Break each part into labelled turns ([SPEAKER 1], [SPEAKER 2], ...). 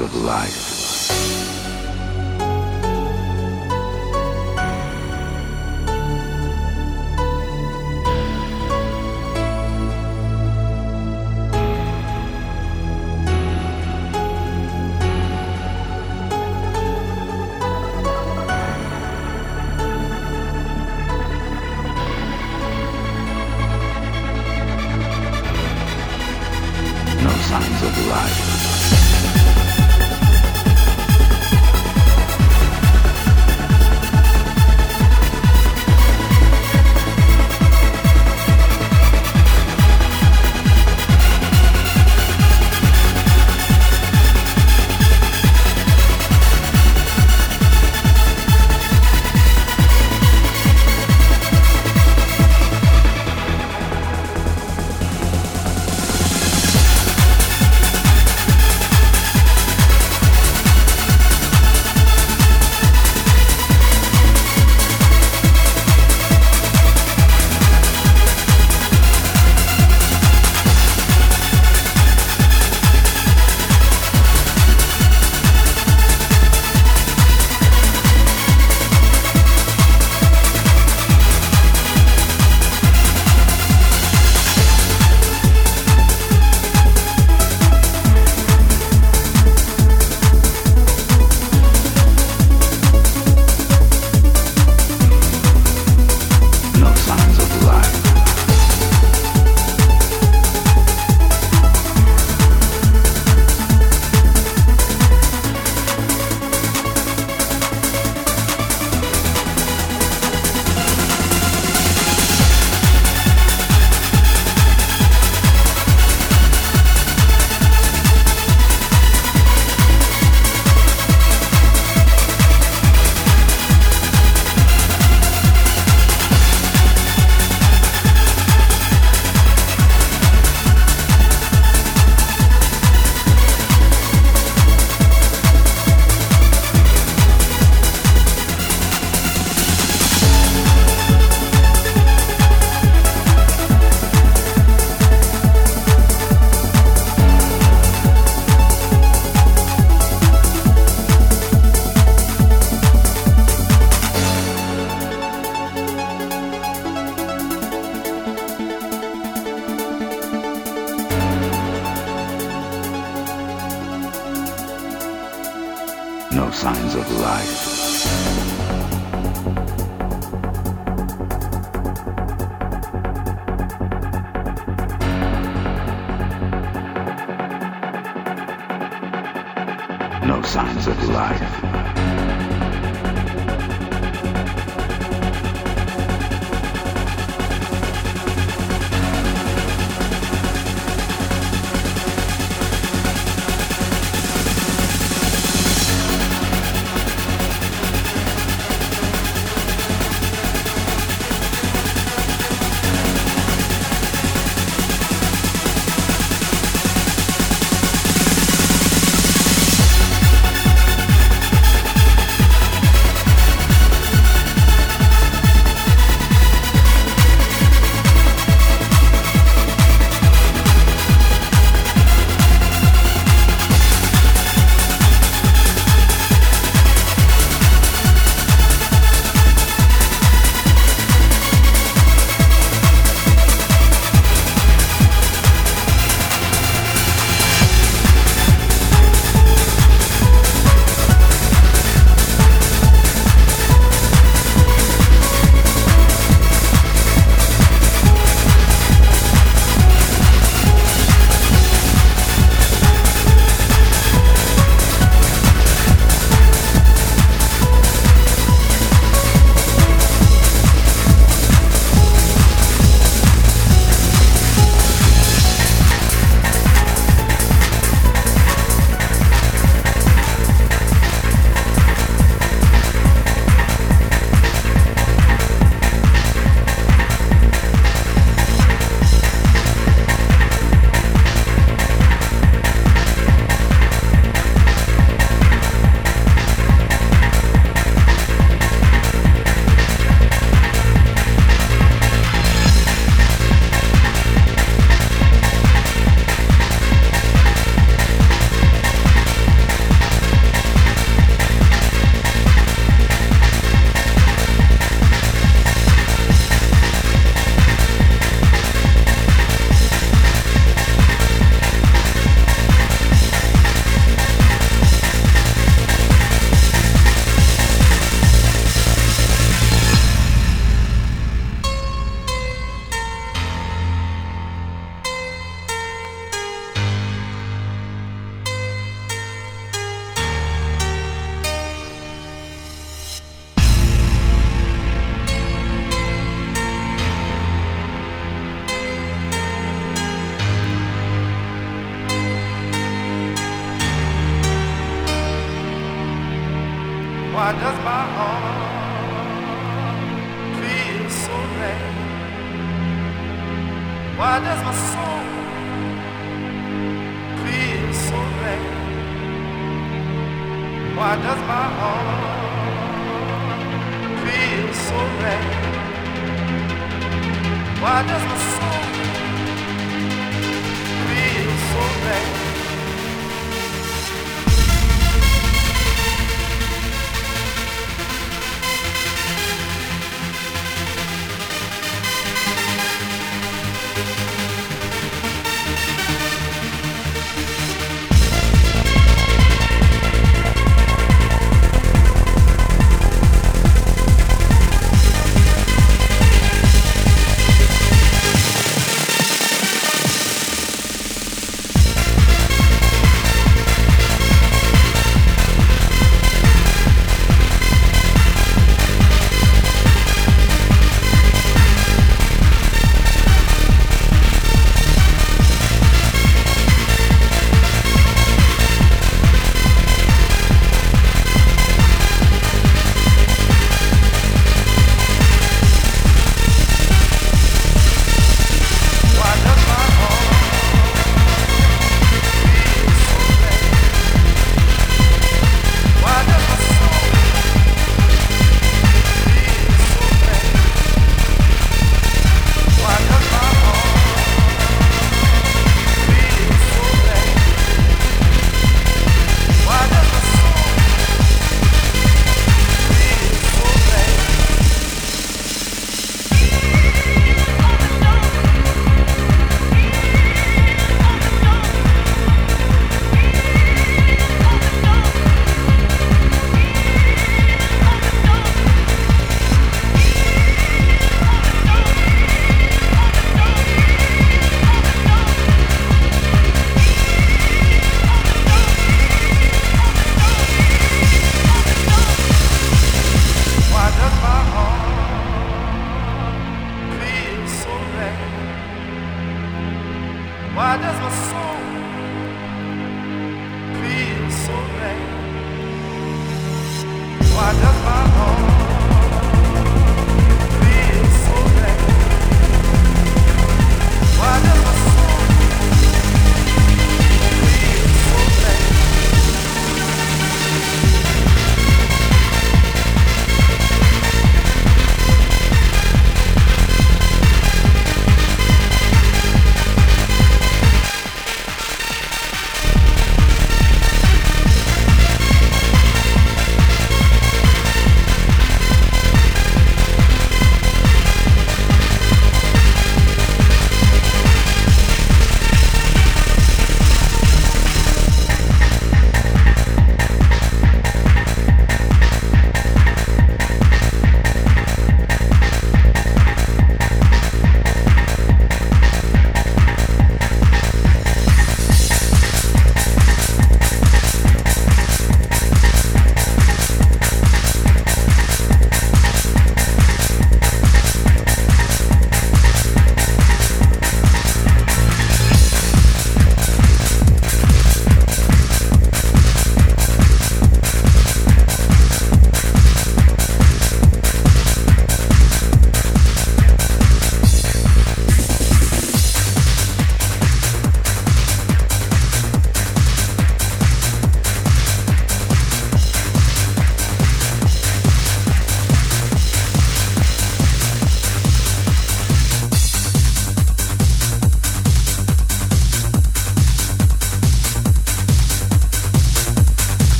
[SPEAKER 1] Of life.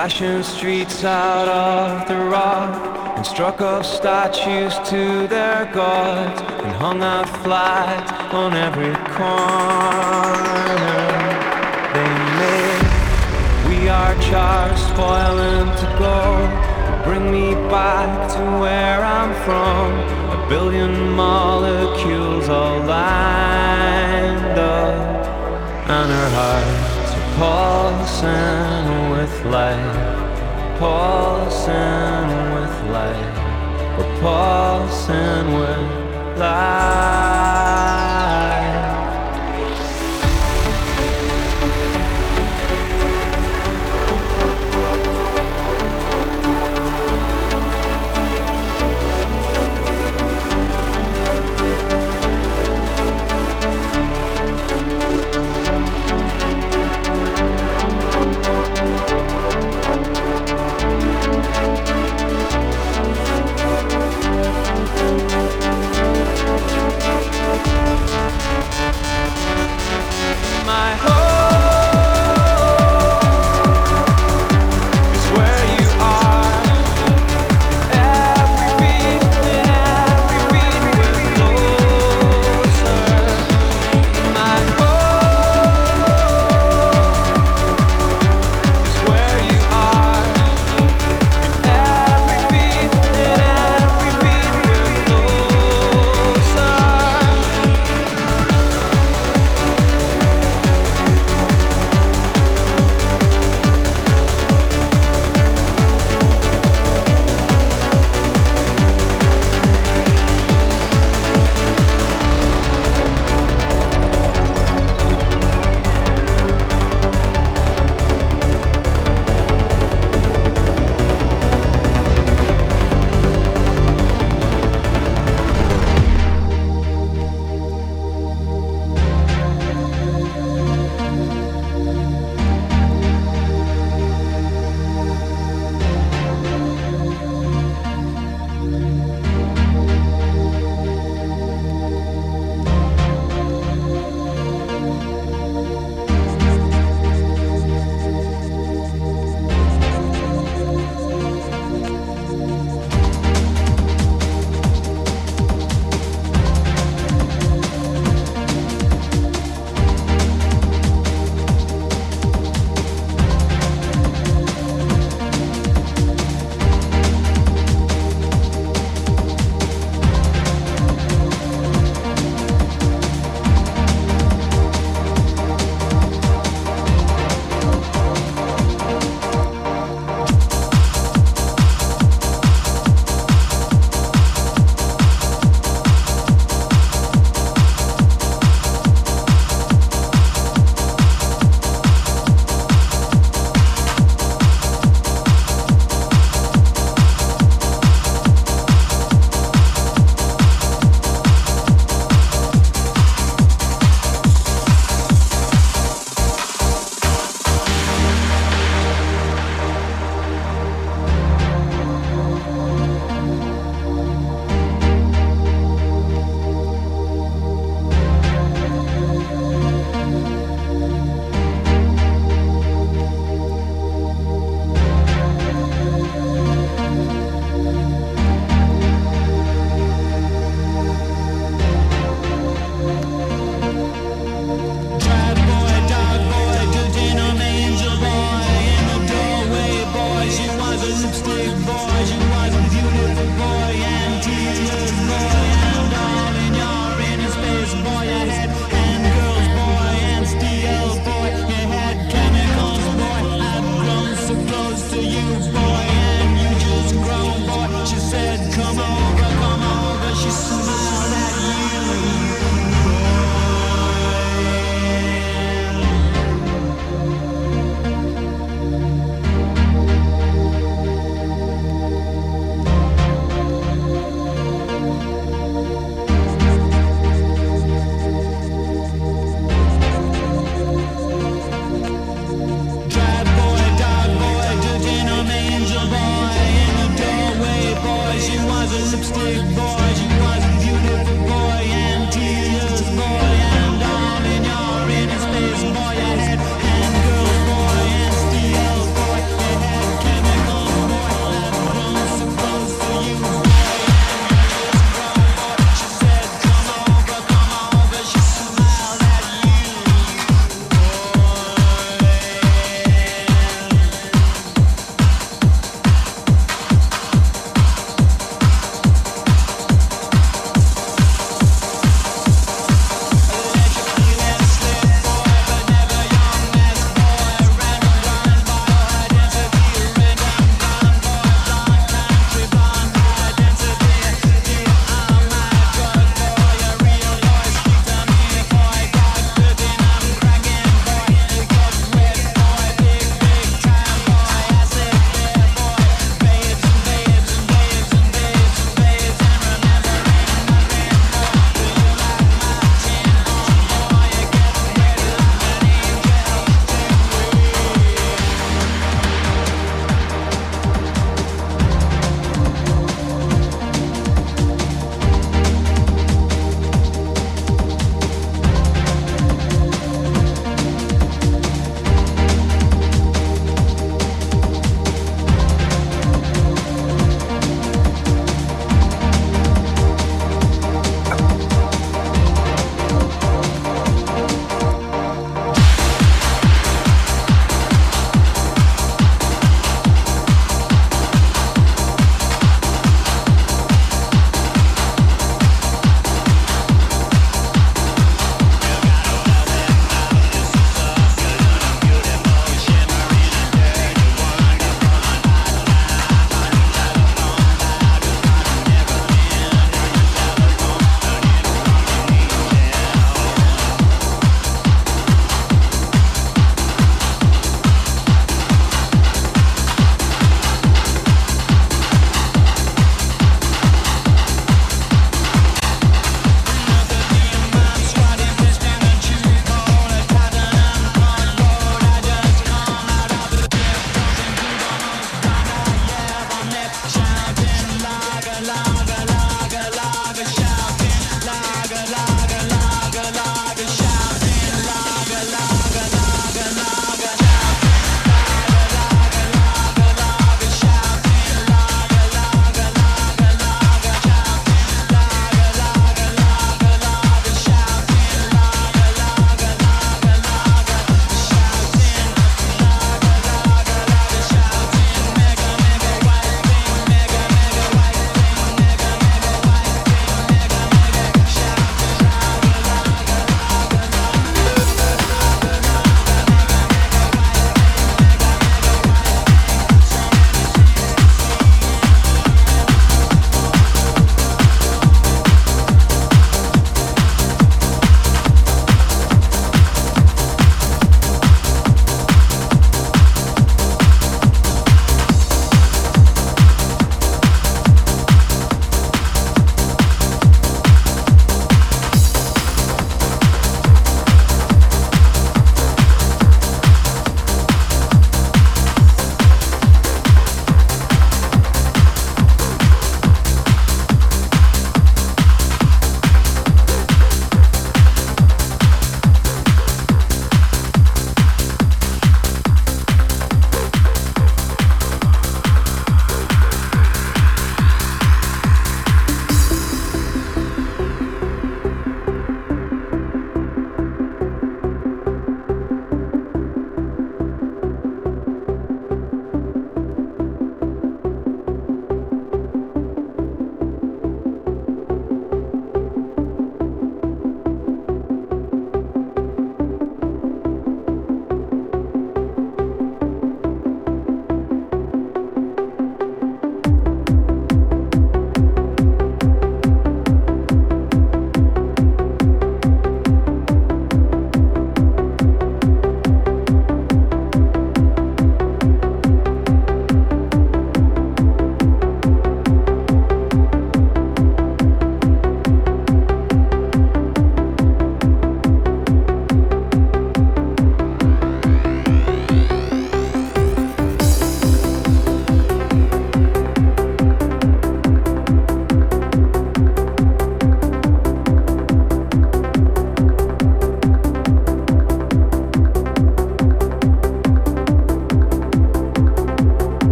[SPEAKER 1] Fashioned streets out of the rock and struck up statues to their gods and hung out flags on every corner. They made we are charged, spoiling to go. Bring me back to where I'm from. A billion molecules all lined up, and her heart's a pulsing with light, pulsing with light, we're pulsing with light.